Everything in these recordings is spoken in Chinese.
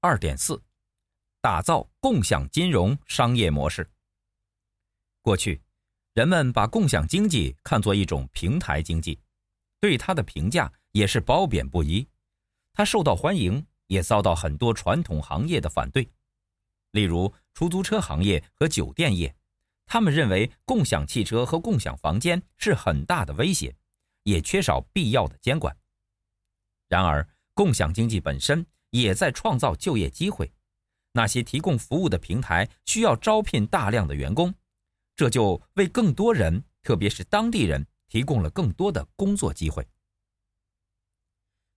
二点四，打造共享金融商业模式。过去，人们把共享经济看作一种平台经济，对它的评价也是褒贬不一。它受到欢迎，也遭到很多传统行业的反对，例如出租车行业和酒店业。他们认为共享汽车和共享房间是很大的威胁，也缺少必要的监管。然而，共享经济本身也在创造就业机会。那些提供服务的平台需要招聘大量的员工，这就为更多人，特别是当地人，提供了更多的工作机会。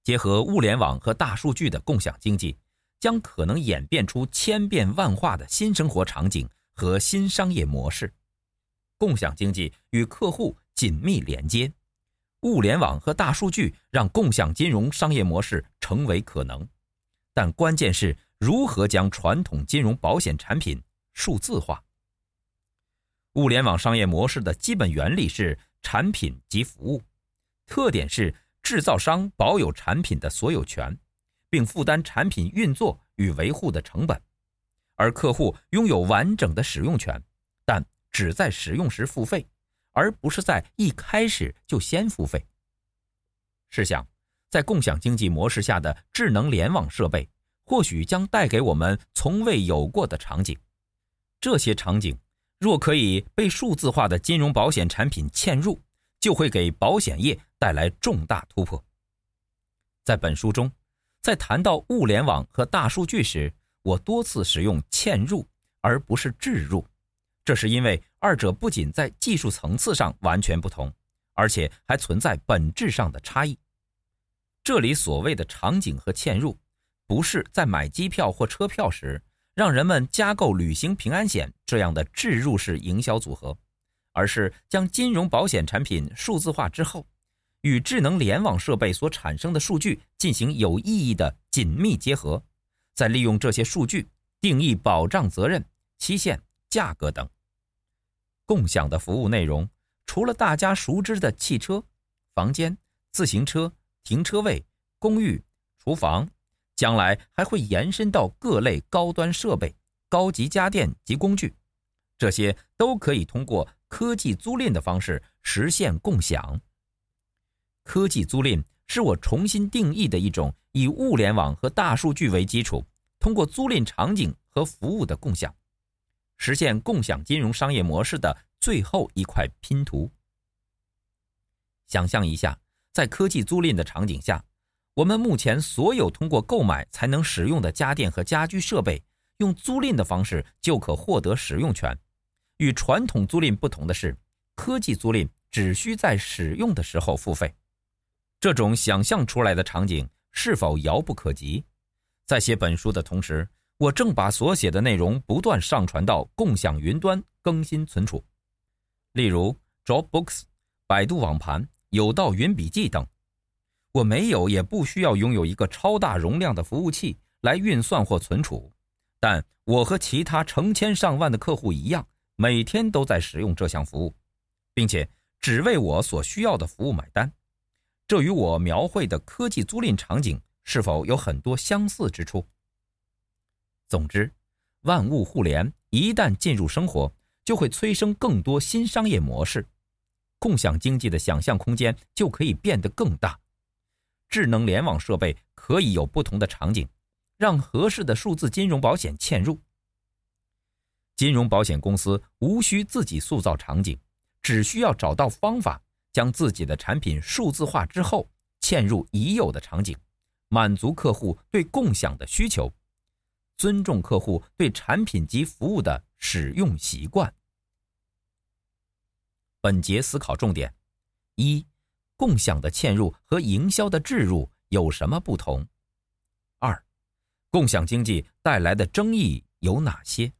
结合物联网和大数据的共享经济，将可能演变出千变万化的新生活场景和新商业模式。共享经济与客户紧密连接。物联网和大数据让共享金融商业模式成为可能，但关键是如何将传统金融保险产品数字化。物联网商业模式的基本原理是产品及服务，特点是制造商保有产品的所有权，并负担产品运作与维护的成本，而客户拥有完整的使用权，但只在使用时付费。而不是在一开始就先付费。试想，在共享经济模式下的智能联网设备，或许将带给我们从未有过的场景。这些场景若可以被数字化的金融保险产品嵌入，就会给保险业带来重大突破。在本书中，在谈到物联网和大数据时，我多次使用“嵌入”而不是“置入”。这是因为二者不仅在技术层次上完全不同，而且还存在本质上的差异。这里所谓的场景和嵌入，不是在买机票或车票时让人们加购旅行平安险这样的置入式营销组合，而是将金融保险产品数字化之后，与智能联网设备所产生的数据进行有意义的紧密结合，再利用这些数据定义保障责任、期限。价格等共享的服务内容，除了大家熟知的汽车、房间、自行车、停车位、公寓、厨房，将来还会延伸到各类高端设备、高级家电及工具，这些都可以通过科技租赁的方式实现共享。科技租赁是我重新定义的一种以物联网和大数据为基础，通过租赁场景和服务的共享。实现共享金融商业模式的最后一块拼图。想象一下，在科技租赁的场景下，我们目前所有通过购买才能使用的家电和家居设备，用租赁的方式就可获得使用权。与传统租赁不同的是，科技租赁只需在使用的时候付费。这种想象出来的场景是否遥不可及？在写本书的同时，我正把所写的内容不断上传到共享云端更新存储，例如 Dropbox、百度网盘、有道云笔记等。我没有也不需要拥有一个超大容量的服务器来运算或存储，但我和其他成千上万的客户一样，每天都在使用这项服务，并且只为我所需要的服务买单。这与我描绘的科技租赁场景是否有很多相似之处？总之，万物互联一旦进入生活，就会催生更多新商业模式，共享经济的想象空间就可以变得更大。智能联网设备可以有不同的场景，让合适的数字金融保险嵌入。金融保险公司无需自己塑造场景，只需要找到方法，将自己的产品数字化之后嵌入已有的场景，满足客户对共享的需求。尊重客户对产品及服务的使用习惯。本节思考重点：一、共享的嵌入和营销的置入有什么不同？二、共享经济带来的争议有哪些？